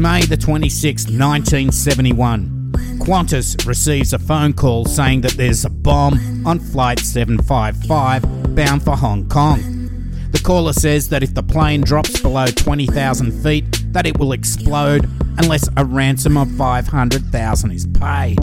May the 26th, 1971. Qantas receives a phone call saying that there's a bomb on Flight 755 bound for Hong Kong. The caller says that if the plane drops below 20,000 feet, that it will explode unless a ransom of 500,000 is paid.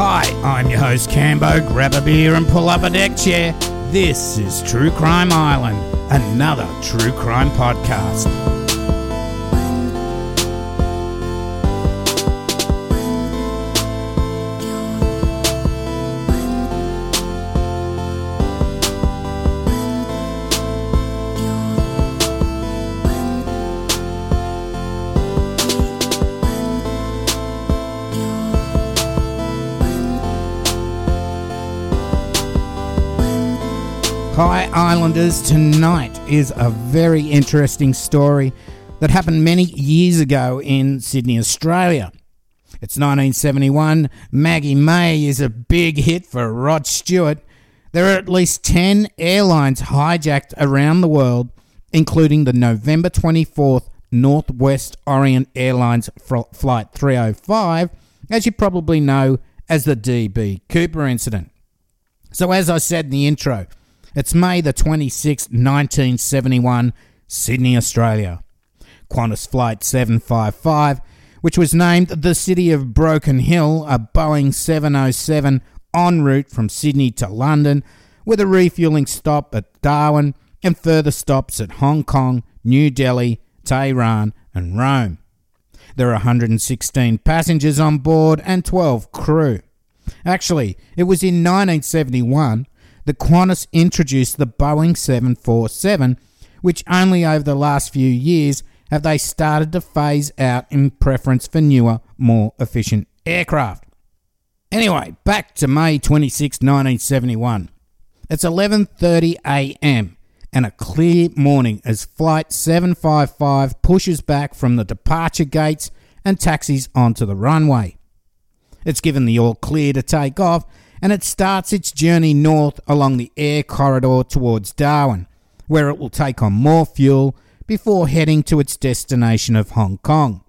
Hi, I'm your host Cambo. Grab a beer and pull up a deck chair. This is True Crime Island, another true crime podcast. Hi, Islanders. Tonight is a very interesting story that happened many years ago in Sydney, Australia. It's 1971. Maggie May is a big hit for Rod Stewart. There are at least 10 airlines hijacked around the world, including the November 24th Northwest Orient Airlines Flight 305, as you probably know as the DB Cooper incident. So, as I said in the intro, it's May the 26th, 1971, Sydney, Australia. Qantas Flight 755, which was named the City of Broken Hill, a Boeing 707 en route from Sydney to London, with a refueling stop at Darwin and further stops at Hong Kong, New Delhi, Tehran, and Rome. There are 116 passengers on board and 12 crew. Actually, it was in 1971 the Qantas introduced the Boeing 747, which only over the last few years have they started to phase out in preference for newer, more efficient aircraft. Anyway, back to May 26, 1971. It's 11:30 a.m. and a clear morning as flight 755 pushes back from the departure gates and taxis onto the runway. It's given the all clear to take off and it starts its journey north along the air corridor towards Darwin, where it will take on more fuel before heading to its destination of Hong Kong.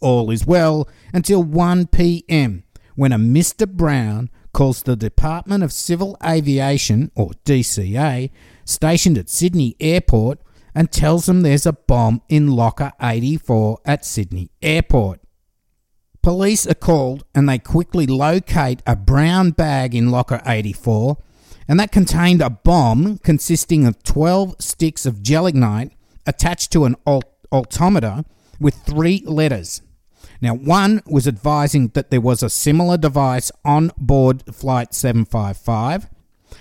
All is well until 1 pm when a Mr. Brown calls the Department of Civil Aviation, or DCA, stationed at Sydney Airport and tells them there's a bomb in locker 84 at Sydney Airport. Police are called and they quickly locate a brown bag in locker 84, and that contained a bomb consisting of 12 sticks of gelignite attached to an altimeter with three letters. Now, one was advising that there was a similar device on board Flight 755.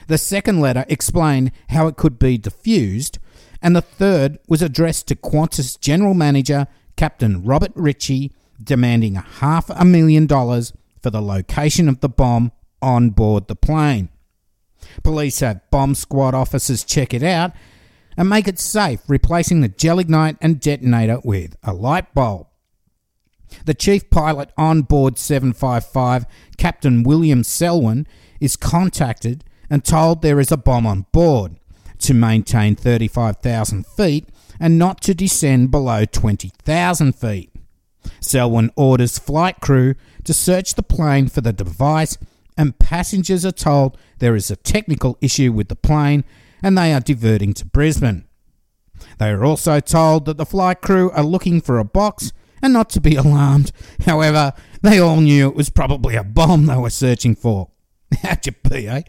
The second letter explained how it could be diffused, and the third was addressed to Qantas General Manager Captain Robert Ritchie demanding a half a million dollars for the location of the bomb on board the plane. Police have bomb squad officers check it out and make it safe, replacing the gelignite and detonator with a light bulb. The chief pilot on board 755, Captain William Selwyn, is contacted and told there is a bomb on board, to maintain 35,000 feet and not to descend below 20,000 feet. Selwyn orders flight crew to search the plane for the device, and passengers are told there is a technical issue with the plane and they are diverting to Brisbane. They are also told that the flight crew are looking for a box and not to be alarmed. However, they all knew it was probably a bomb they were searching for. How'd you be, eh?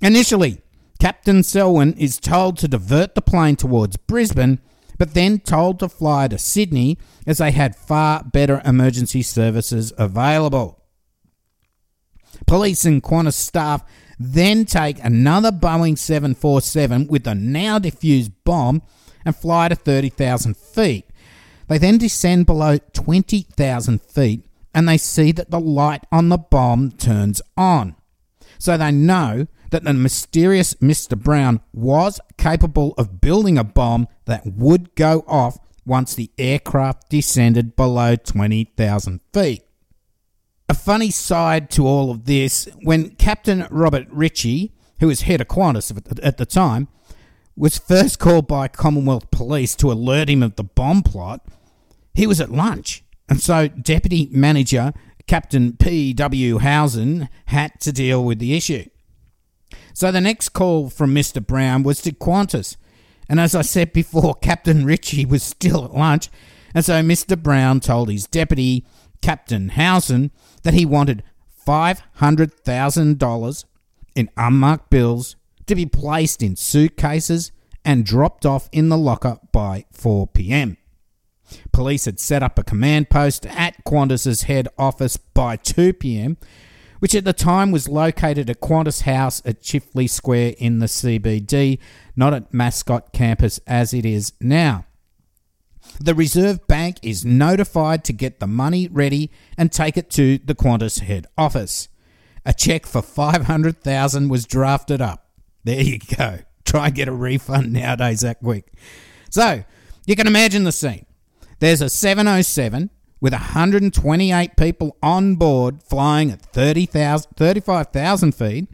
Initially, Captain Selwyn is told to divert the plane towards Brisbane but then told to fly to Sydney as they had far better emergency services available. Police and Qantas staff then take another Boeing 747 with a now defused bomb and fly to 30,000 feet. They then descend below 20,000 feet and they see that the light on the bomb turns on. So they know that the mysterious Mr. Brown was capable of building a bomb that would go off once the aircraft descended below 20,000 feet. A funny side to all of this when Captain Robert Ritchie, who was head of Qantas at the time, was first called by Commonwealth Police to alert him of the bomb plot. He was at lunch, and so Deputy Manager Captain P.W. Howson had to deal with the issue. So the next call from Mr. Brown was to Qantas. And as I said before, Captain Ritchie was still at lunch. And so Mr. Brown told his deputy, Captain Howson, that he wanted $500,000 in unmarked bills to be placed in suitcases and dropped off in the locker by 4 pm. Police had set up a command post at Qantas's head office by 2 pm, which at the time was located at Qantas House at Chifley Square in the CBD, not at Mascot campus as it is now. The Reserve Bank is notified to get the money ready and take it to the Qantas head office. A cheque for 500,000 was drafted up. There you go. Try and get a refund nowadays that quick. So, you can imagine the scene. There's a 707 with 128 people on board flying at 30,000, 35,000 feet.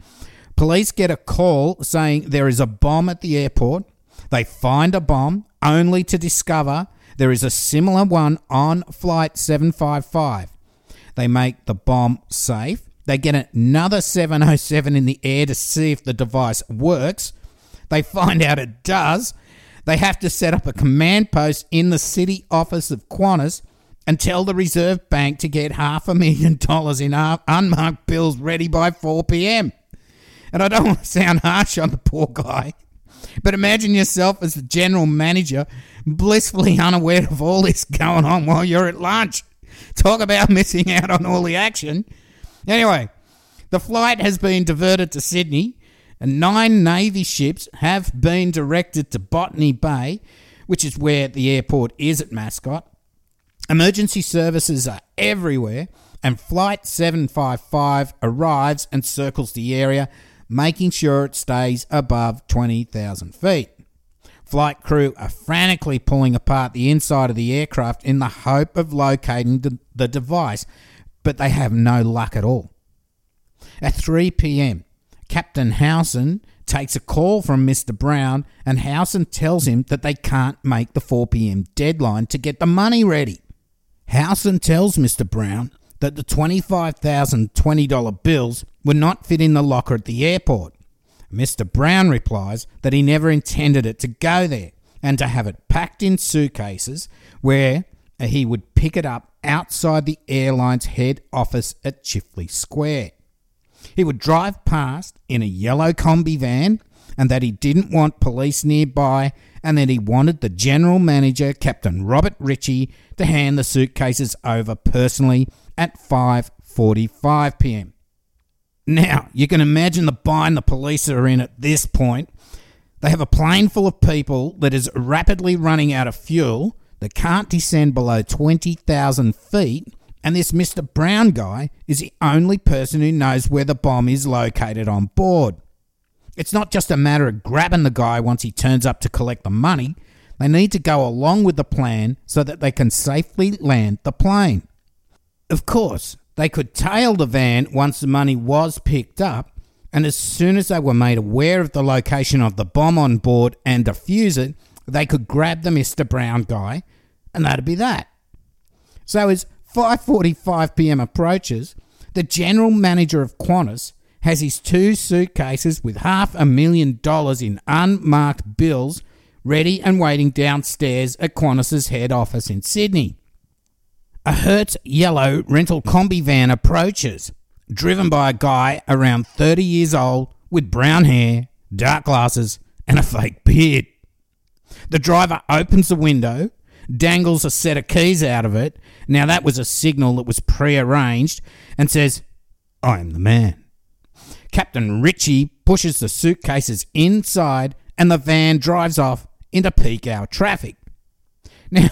Police get a call saying there is a bomb at the airport. They find a bomb only to discover there is a similar one on Flight 755. They make the bomb safe. They get another 707 in the air to see if the device works. They find out it does. They have to set up a command post in the city office of Qantas and tell the Reserve Bank to get half a million dollars in unmarked bills ready by 4 p.m. And I don't want to sound harsh on the poor guy, but imagine yourself as the general manager, blissfully unaware of all this going on while you're at lunch. Talk about missing out on all the action. Anyway, the flight has been diverted to Sydney, and nine Navy ships have been directed to Botany Bay, which is where the airport is at Mascot. Emergency services are everywhere, and Flight 755 arrives and circles the area making sure it stays above 20,000 feet. Flight crew are frantically pulling apart the inside of the aircraft in the hope of locating the, the device, but they have no luck at all. At 3 pm, Captain Howson takes a call from Mr. Brown, and Howson tells him that they can't make the 4 pm deadline to get the money ready. Howson tells Mr. Brown that the $25,020 bills would not fit in the locker at the airport. Mr. Brown replies that he never intended it to go there and to have it packed in suitcases where he would pick it up outside the airline's head office at Chifley Square. He would drive past in a yellow combi van and that he didn't want police nearby and that he wanted the general manager, Captain Robert Ritchie, to hand the suitcases over personally at 5:45 p.m. Now, you can imagine the bind the police are in at this point. They have a plane full of people that is rapidly running out of fuel that can't descend below 20,000 feet, and this Mr. Brown guy is the only person who knows where the bomb is located on board. It's not just a matter of grabbing the guy once he turns up to collect the money. They need to go along with the plan so that they can safely land the plane. Of course, they could tail the van once the money was picked up, and as soon as they were made aware of the location of the bomb on board and defuse it, they could grab the Mr. Brown guy, and that'd be that. So as 5:45 p.m. approaches, the general manager of Qantas has his two suitcases with half a million dollars in unmarked bills ready and waiting downstairs at Qantas's head office in Sydney. A Hertz yellow rental combi van approaches, driven by a guy around 30 years old with brown hair, dark glasses, and a fake beard. The driver opens the window, dangles a set of keys out of it. Now, that was a signal that was prearranged, and says, I am the man. Captain Ritchie pushes the suitcases inside, and the van drives off into peak hour traffic. Now,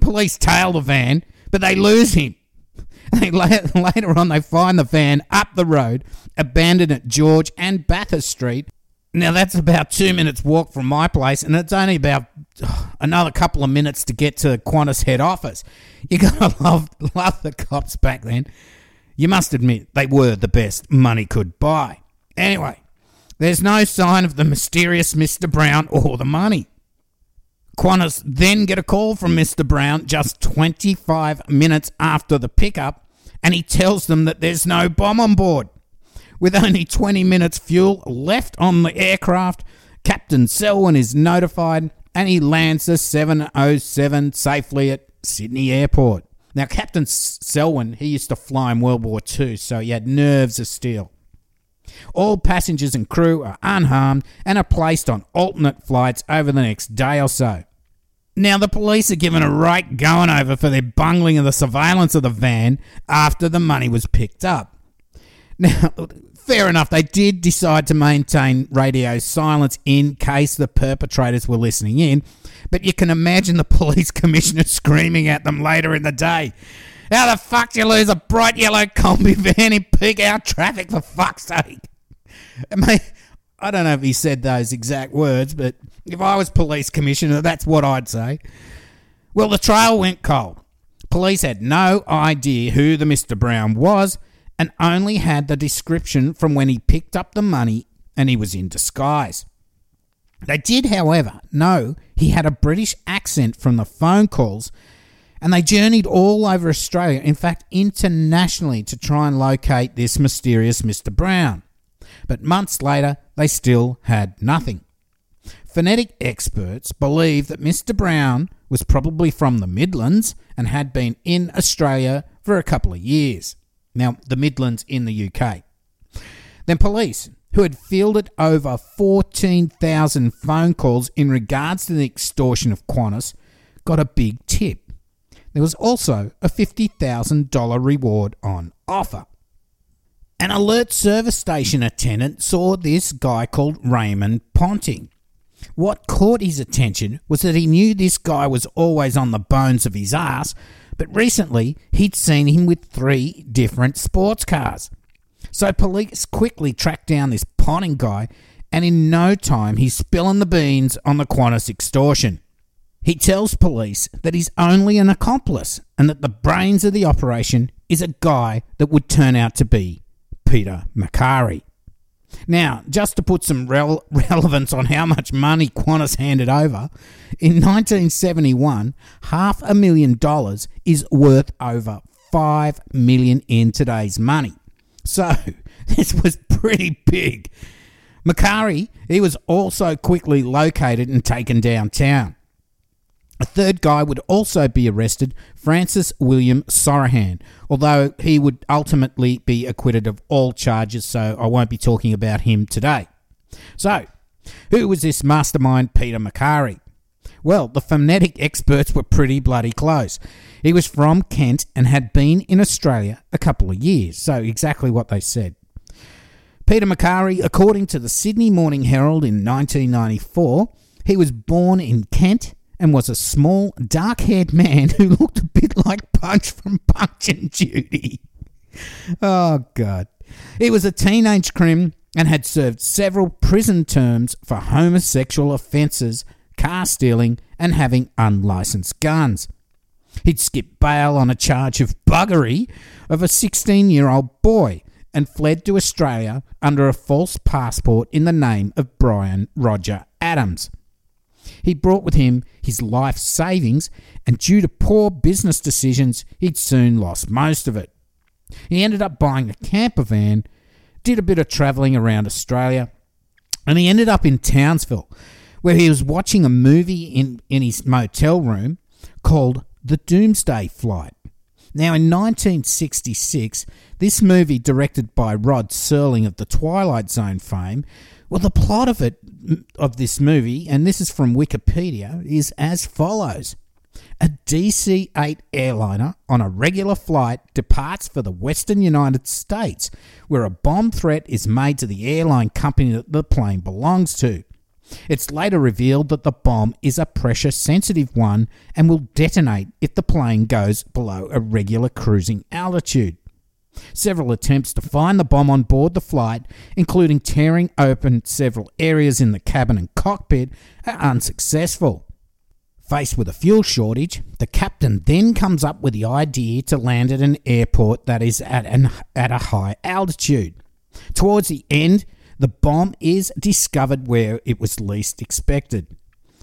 police tail the van but they lose him. They, later on, they find the van up the road, abandoned at George and Bathurst Street. Now, that's about two minutes' walk from my place, and it's only about another couple of minutes to get to Qantas head office. You gotta love, love the cops back then. You must admit, they were the best money could buy. Anyway, There's no sign of the mysterious Mr. Brown or the money. Qantas then get a call from Mr. Brown just 25 minutes after the pickup, and he tells them that there's no bomb on board. With only 20 minutes fuel left on the aircraft, Captain Selwyn is notified and he lands the 707 safely at Sydney Airport. Now, Captain Selwyn, he used to fly in World War II, so he had nerves of steel. All passengers and crew are unharmed and are placed on alternate flights over the next day or so. Now, the police are given a right going over for their bungling of the surveillance of the van after the money was picked up. Now, fair enough, they did decide to maintain radio silence in case the perpetrators were listening in, but you can imagine the police commissioner screaming at them later in the day. How the fuck do you lose a bright yellow combi van in peak hour traffic, for fuck's sake? I mean, I don't know if he said those exact words, but if I was police commissioner, that's what I'd say. Well, the trail went cold. Police had no idea who the Mr. Brown was and only had the description from when he picked up the money and he was in disguise. They did, however, know he had a British accent from the phone calls, and they journeyed all over Australia, in fact, internationally, to try and locate this mysterious Mr. Brown. But months later, they still had nothing. Phonetic experts believe that Mr. Brown was probably from the Midlands and had been in Australia for a couple of years. Now, the Midlands in the UK. Then police, who had fielded over 14,000 phone calls in regards to the extortion of Qantas, got a big tip. There was also a $50,000 reward on offer. An alert service station attendant saw this guy called Raymond Ponting. What caught his attention was that he knew this guy was always on the bones of his ass, but recently he'd seen him with three different sports cars. So police quickly tracked down this Ponting guy, and in no time he's spilling the beans on the Qantas extortion. He tells police that he's only an accomplice and that the brains of the operation is a guy that would turn out to be Peter Macari. Now, just to put some rel- relevance on how much money Qantas handed over, in 1971, half a million dollars is worth over 5 million in today's money. So, this was pretty big. Macari, he was also quickly located and taken downtown. A third guy would also be arrested, Francis William Sorahan, although he would ultimately be acquitted of all charges, so I won't be talking about him today. So, who was this mastermind Peter Macari? Well, the phonetic experts were pretty bloody close. He was from Kent and had been in Australia a couple of years, so exactly what they said. Peter Macari, according to the Sydney Morning Herald in 1994, he was born in Kent and was a small, dark haired man who looked a bit like Punch from Punch and Judy. Oh, God. He was a teenage crim and had served several prison terms for homosexual offences, car stealing, and having unlicensed guns. He'd skipped bail on a charge of buggery of a 16 year old boy and fled to Australia under a false passport in the name of Brian Roger Adams. He brought with him his life savings, and due to poor business decisions, he'd soon lost most of it. He ended up buying a camper van, did a bit of travelling around Australia, and he ended up in Townsville, where he was watching a movie in, in his motel room called The Doomsday Flight. Now, in 1966, this movie, directed by Rod Serling of the Twilight Zone fame, well, the plot of it, of this movie, and this is from Wikipedia, is as follows. A DC 8 airliner on a regular flight departs for the western United States, where a bomb threat is made to the airline company that the plane belongs to. It's later revealed that the bomb is a pressure sensitive one and will detonate if the plane goes below a regular cruising altitude. Several attempts to find the bomb on board the flight, including tearing open several areas in the cabin and cockpit, are unsuccessful. Faced with a fuel shortage, the captain then comes up with the idea to land at an airport that is at, an, at a high altitude. Towards the end, the bomb is discovered where it was least expected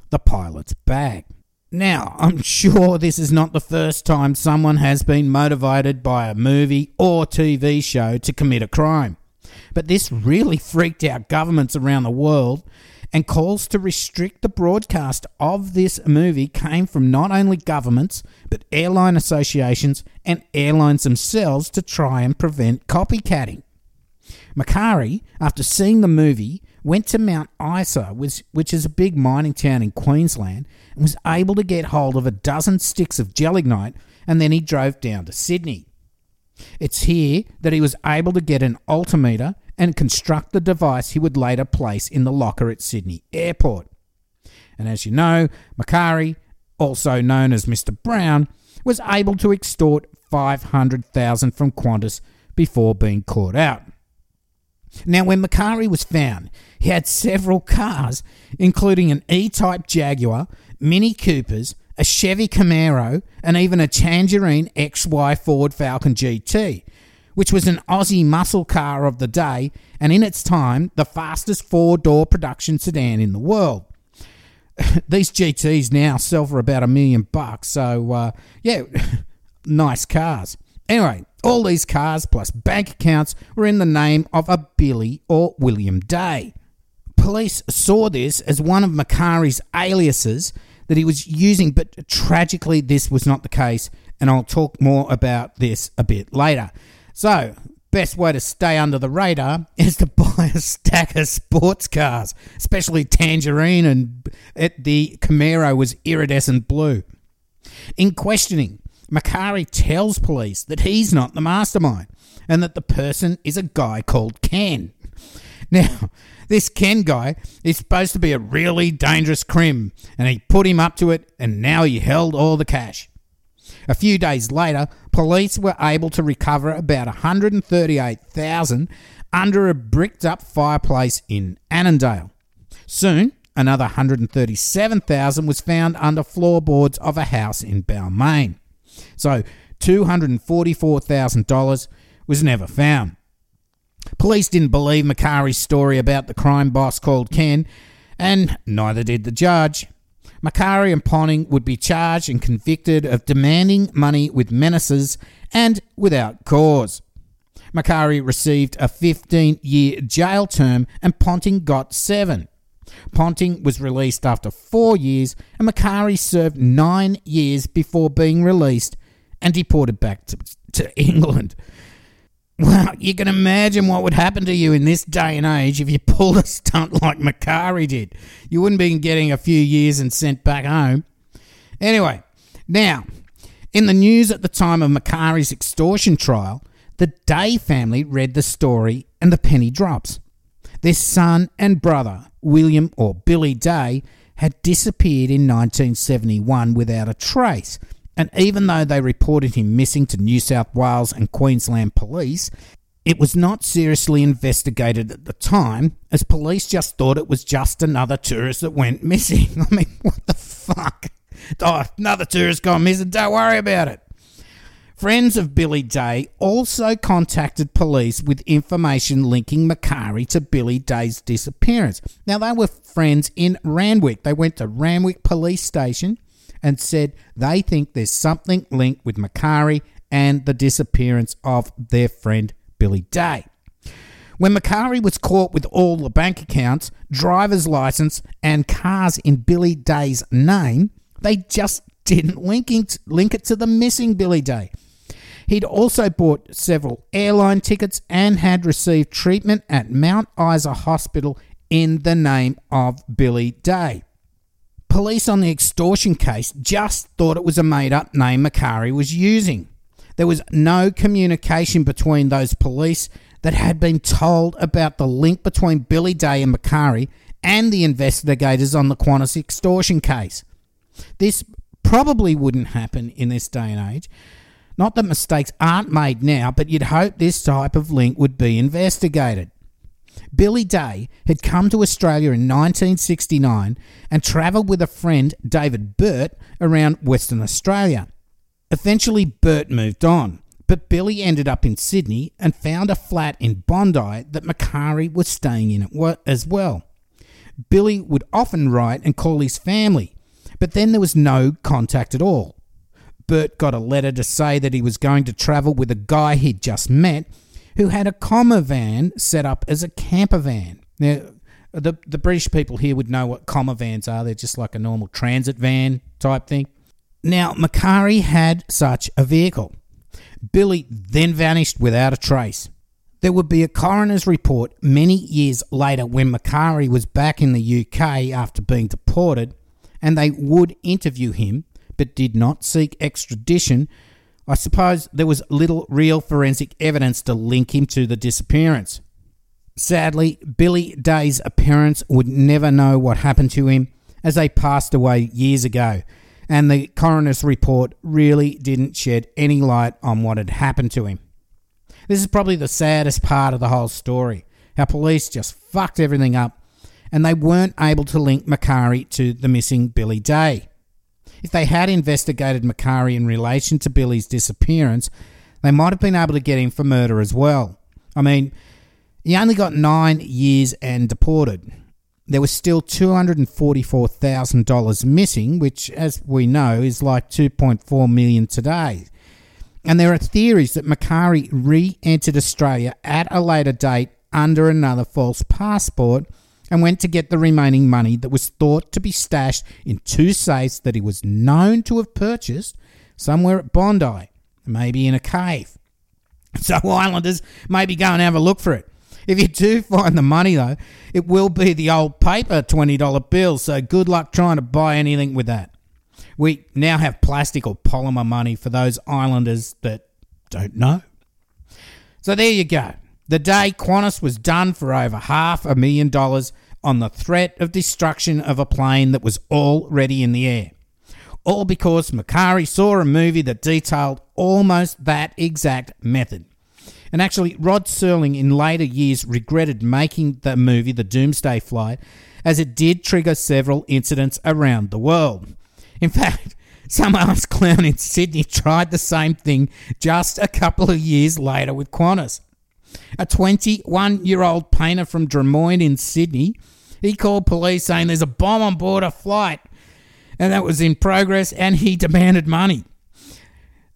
the pilot's bag. Now, I'm sure this is not the first time someone has been motivated by a movie or TV show to commit a crime. But this really freaked out governments around the world, and calls to restrict the broadcast of this movie came from not only governments, but airline associations and airlines themselves to try and prevent copycatting. Macari, after seeing the movie, went to Mount Isa, which, which is a big mining town in Queensland, and was able to get hold of a dozen sticks of gelignite, and then he drove down to Sydney. It's here that he was able to get an altimeter and construct the device he would later place in the locker at Sydney Airport. And as you know, Macari, also known as Mr. Brown, was able to extort 500,000 from Qantas before being caught out. Now, when Macari was found, he had several cars, including an E Type Jaguar, Mini Coopers, a Chevy Camaro, and even a Tangerine XY Ford Falcon GT, which was an Aussie muscle car of the day and in its time the fastest four door production sedan in the world. These GTs now sell for about a million bucks, so uh, yeah, nice cars. Anyway, all these cars plus bank accounts were in the name of a Billy or William Day. Police saw this as one of Macari's aliases that he was using, but tragically, this was not the case, and I'll talk more about this a bit later. So, best way to stay under the radar is to buy a stack of sports cars, especially Tangerine, and the Camaro was iridescent blue. In questioning, Macari tells police that he's not the mastermind and that the person is a guy called Ken. Now, this Ken guy is supposed to be a really dangerous crim, and he put him up to it, and now he held all the cash. A few days later, police were able to recover about 138,000 under a bricked up fireplace in Annandale. Soon, another 137,000 was found under floorboards of a house in Balmain. So, $244,000 was never found. Police didn't believe Macari's story about the crime boss called Ken, and neither did the judge. Macari and Ponting would be charged and convicted of demanding money with menaces and without cause. Macari received a 15 year jail term and Ponting got seven. Ponting was released after four years, and Macari served nine years before being released and deported back to, to England. Well, you can imagine what would happen to you in this day and age if you pulled a stunt like Macari did. You wouldn't be getting a few years and sent back home. Anyway, now, in the news at the time of Macari's extortion trial, the Day family read the story and the penny drops. Their son and brother, William or Billy Day, had disappeared in 1971 without a trace and even though they reported him missing to New South Wales and Queensland police, it was not seriously investigated at the time, as police just thought it was just another tourist that went missing. I mean, what the fuck? Oh, another tourist gone missing, don't worry about it. Friends of Billy Day also contacted police with information linking Macari to Billy Day's disappearance. Now, they were friends in Randwick. They went to Randwick Police Station and said they think there's something linked with Macari and the disappearance of their friend Billy Day. When Macari was caught with all the bank accounts, driver's license, and cars in Billy Day's name, they just didn't link it, link it to the missing Billy Day. He'd also bought several airline tickets and had received treatment at Mount Isa Hospital in the name of Billy Day. Police on the extortion case just thought it was a made up name Macari was using. There was no communication between those police that had been told about the link between Billy Day and Macari and the investigators on the Qantas extortion case. This probably wouldn't happen in this day and age. Not that mistakes aren't made now, but you'd hope this type of link would be investigated. Billy Day had come to Australia in 1969 and travelled with a friend, David Burt, around Western Australia. Eventually, Burt moved on, But Billy ended up in Sydney and found a flat in Bondi that Macari was staying in as well. Billy would often write and call his family, but then there was no contact at all. Burt got a letter to say that he was going to travel with a guy he'd just met who had a combi van set up as a camper van. Now, the, the British people here would know what combi vans are. They're just like a normal transit van type thing. Now, Macari had such a vehicle. Billy then vanished without a trace. There would be a coroner's report many years later when Macari was back in the UK after being deported, and they would interview him but did not seek extradition. I suppose there was little real forensic evidence to link him to the disappearance. Sadly, Billy Day's parents would never know what happened to him as they passed away years ago, and the coroner's report really didn't shed any light on what had happened to him. This is probably the saddest part of the whole story how police just fucked everything up and they weren't able to link Macari to the missing Billy Day. If they had investigated Macari in relation to Billy's disappearance, they might have been able to get him for murder as well. I mean, he only got nine years and deported there was still $244,000 missing, which, as we know, is like 2.4 million today. And there are theories that Macari re entered Australia at a later date under another false passport and went to get the remaining money that was thought to be stashed in two safes that he was known to have purchased somewhere at Bondi, maybe in a cave. So, Islanders, maybe go and have a look for it. If you do find the money, though, it will be the old paper $20 bill, so good luck trying to buy anything with that. We now have plastic or polymer money for those islanders that don't know. So there you go. The day Qantas was done for over half a million dollars on the threat of destruction of a plane that was already in the air. All because Macari saw a movie that detailed almost that exact method. And actually, Rod Serling in later years regretted making the movie The Doomsday Flight, as it did trigger several incidents around the world. In fact, some ass clown in Sydney tried the same thing just a couple of years later with Qantas. A 21 year old painter from Drummoyne in Sydney, he called police saying there's a bomb on board a flight, and that was in progress, and he demanded money.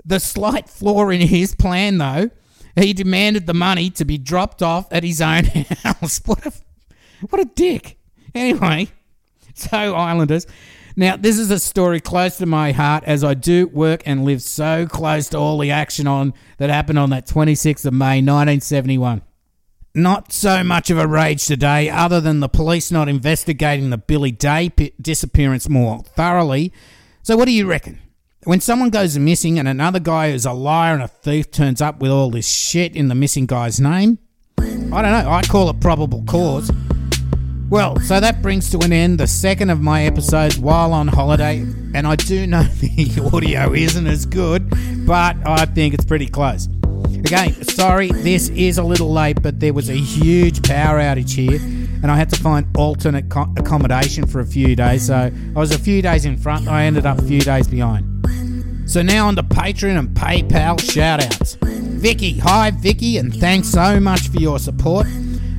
The slight flaw in his plan, though, he demanded the money to be dropped off at his own house. What a, what a dick. Anyway, so Islanders. Now, this is a story close to my heart as I do work and live so close to all the action on that happened on that 26th of May 1971. Not so much of a rage today, other than the police not investigating the Billy Day disappearance more thoroughly. So, what do you reckon? when someone goes missing and another guy who's a liar and a thief turns up with all this shit in the missing guy's name, I don't know, I call it probable cause. Well, so that brings to an end the second of my episodes while on holiday, and I do know the audio isn't as good, but I think it's pretty close. Again, sorry, this is a little late, but there was a huge power outage here, and I had to find alternate co- accommodation for a few days. So I was a few days in front, I ended up a few days behind. So now on to Patreon and PayPal shoutouts. Vicky, hi Vicky, and thanks so much for your support.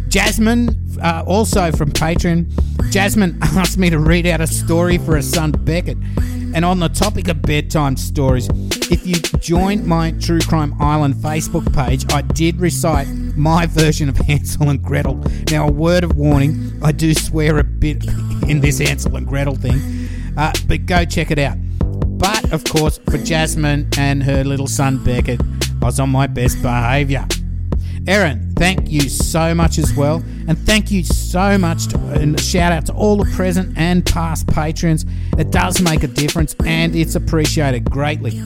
Jasmine, uh, also from Patreon, Jasmine asked me to read out a story for her son Beckett. And on the topic of bedtime stories, if you joined my True Crime Island Facebook page, I did recite my version of Hansel and Gretel. Now, a word of warning, I do swear a bit in this Hansel and Gretel thing, uh, but go check it out. But of course, for Jasmine and her little son Beckett, I was on my best behaviour. Erin, thank you so much as well. And thank you so much to, and shout out to all the present and past patrons. It does make a difference and it's appreciated greatly.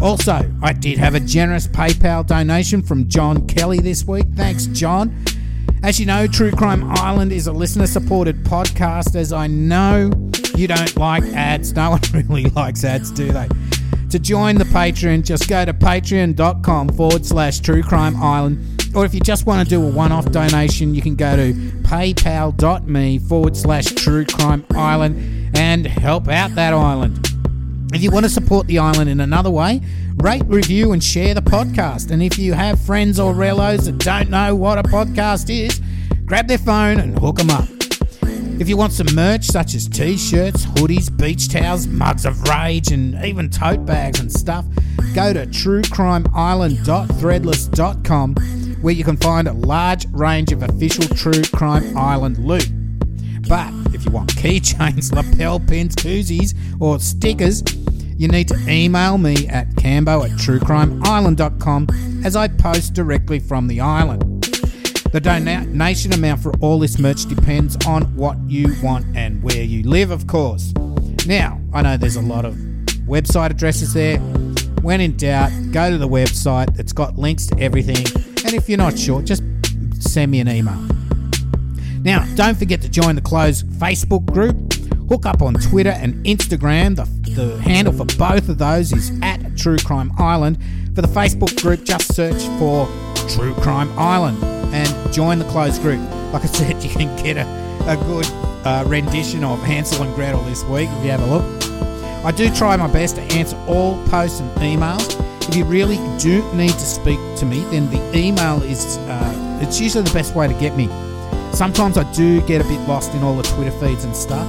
Also, I did have a generous PayPal donation from John Kelly this week. Thanks, John. As you know, True Crime Island is a listener supported podcast, as I know you don't like ads. No one really likes ads, do they? To join the Patreon, just go to patreon.com forward slash True Crime Island. Or if you just want to do a one off donation, you can go to paypal.me forward slash True Crime Island and help out that island. If you want to support the island in another way, rate, review, and share the podcast. And if you have friends or relos that don't know what a podcast is, grab their phone and hook them up. If you want some merch such as t shirts, hoodies, beach towels, mugs of rage, and even tote bags and stuff, go to truecrimeisland.threadless.com where you can find a large range of official True Crime Island loot. But if you want keychains, lapel pins, koozies, or stickers, you need to email me at cambo at truecrimeisland.com as I post directly from the island. The donation amount for all this merch depends on what you want and where you live, of course. Now, I know there's a lot of website addresses there. When in doubt, go to the website. It's got links to everything. And if you're not sure, just send me an email. Now, don't forget to join the closed Facebook group. Hook up on Twitter and Instagram. The, the handle for both of those is at True Crime Island. For the Facebook group, just search for True Crime Island and join the closed group. Like I said, you can get a, a good uh, rendition of Hansel and Gretel this week if you have a look. I do try my best to answer all posts and emails. If you really do need to speak to me, then the email is uh, it's usually the best way to get me. Sometimes I do get a bit lost in all the Twitter feeds and stuff.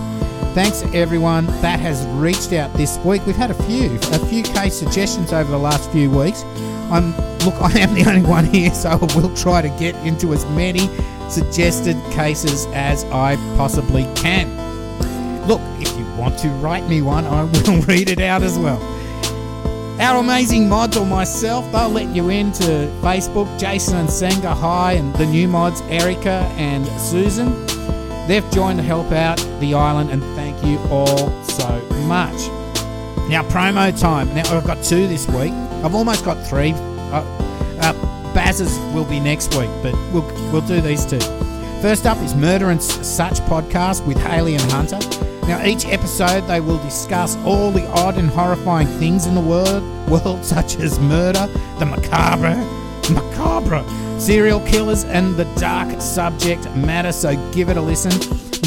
Thanks to everyone that has reached out this week. We've had a few, a few case suggestions over the last few weeks. I'm look, I am the only one here, so I will try to get into as many suggested cases as I possibly can. Look, if you want to write me one, I will read it out as well. Our amazing mods or myself, they'll let you into Facebook. Jason and Senga, hi, and the new mods, Erica and Susan. They've joined to help out the island, and thank you all so much. Now, promo time. Now, I've got two this week. I've almost got three. Uh, uh, Baz's will be next week, but we'll, we'll do these two. First up is Murder and Such podcast with Haley and Hunter. Now, each episode they will discuss all the odd and horrifying things in the world, world such as murder, the macabre, macabre, serial killers, and the dark subject matter. So give it a listen.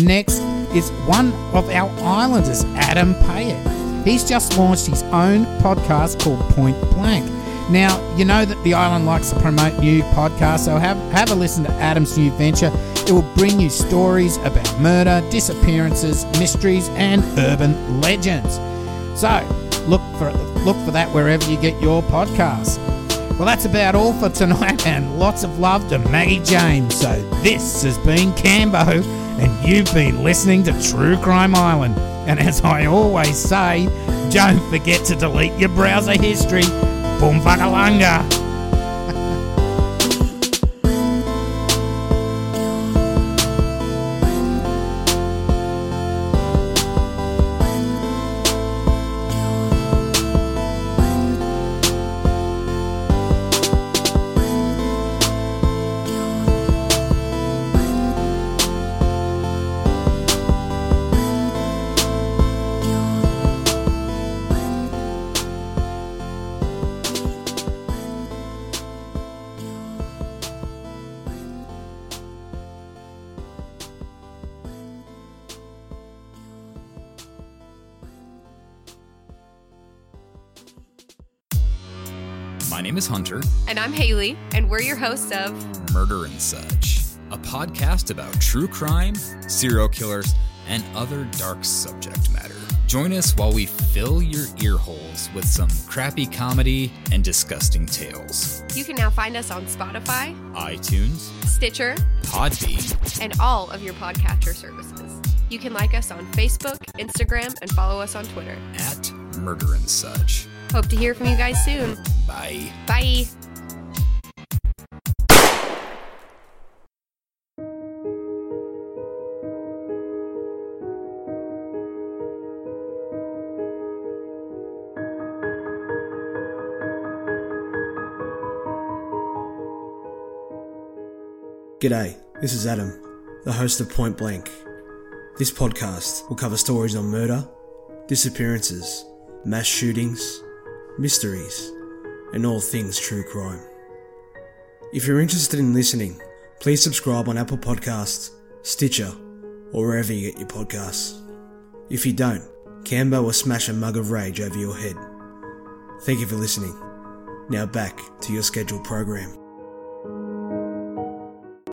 Next is one of our islanders, Adam Payet. He's just launched his own podcast called Point Blank. Now, you know that the island likes to promote new podcasts, so have, have a listen to Adam's new venture. It will bring you stories about murder, disappearances, mysteries, and urban legends. So, look for look for that wherever you get your podcasts. Well, that's about all for tonight, and lots of love to Maggie James. So, this has been Cambo, and you've been listening to True Crime Island. And as I always say, don't forget to delete your browser history Boom Fakalanga. Haley, and we're your hosts of Murder and Such, a podcast about true crime, serial killers, and other dark subject matter. Join us while we fill your ear holes with some crappy comedy and disgusting tales. You can now find us on Spotify, iTunes, Stitcher, Podbean, and all of your podcatcher services. You can like us on Facebook, Instagram, and follow us on Twitter. At Murder and Such. Hope to hear from you guys soon. Bye. Bye. G'day, this is Adam, the host of Point Blank. This podcast will cover stories on murder, disappearances, mass shootings, mysteries, and all things true crime. If you're interested in listening, please subscribe on Apple Podcasts, Stitcher, or wherever you get your podcasts. If you don't, Cambo will smash a mug of rage over your head. Thank you for listening. Now back to your scheduled program.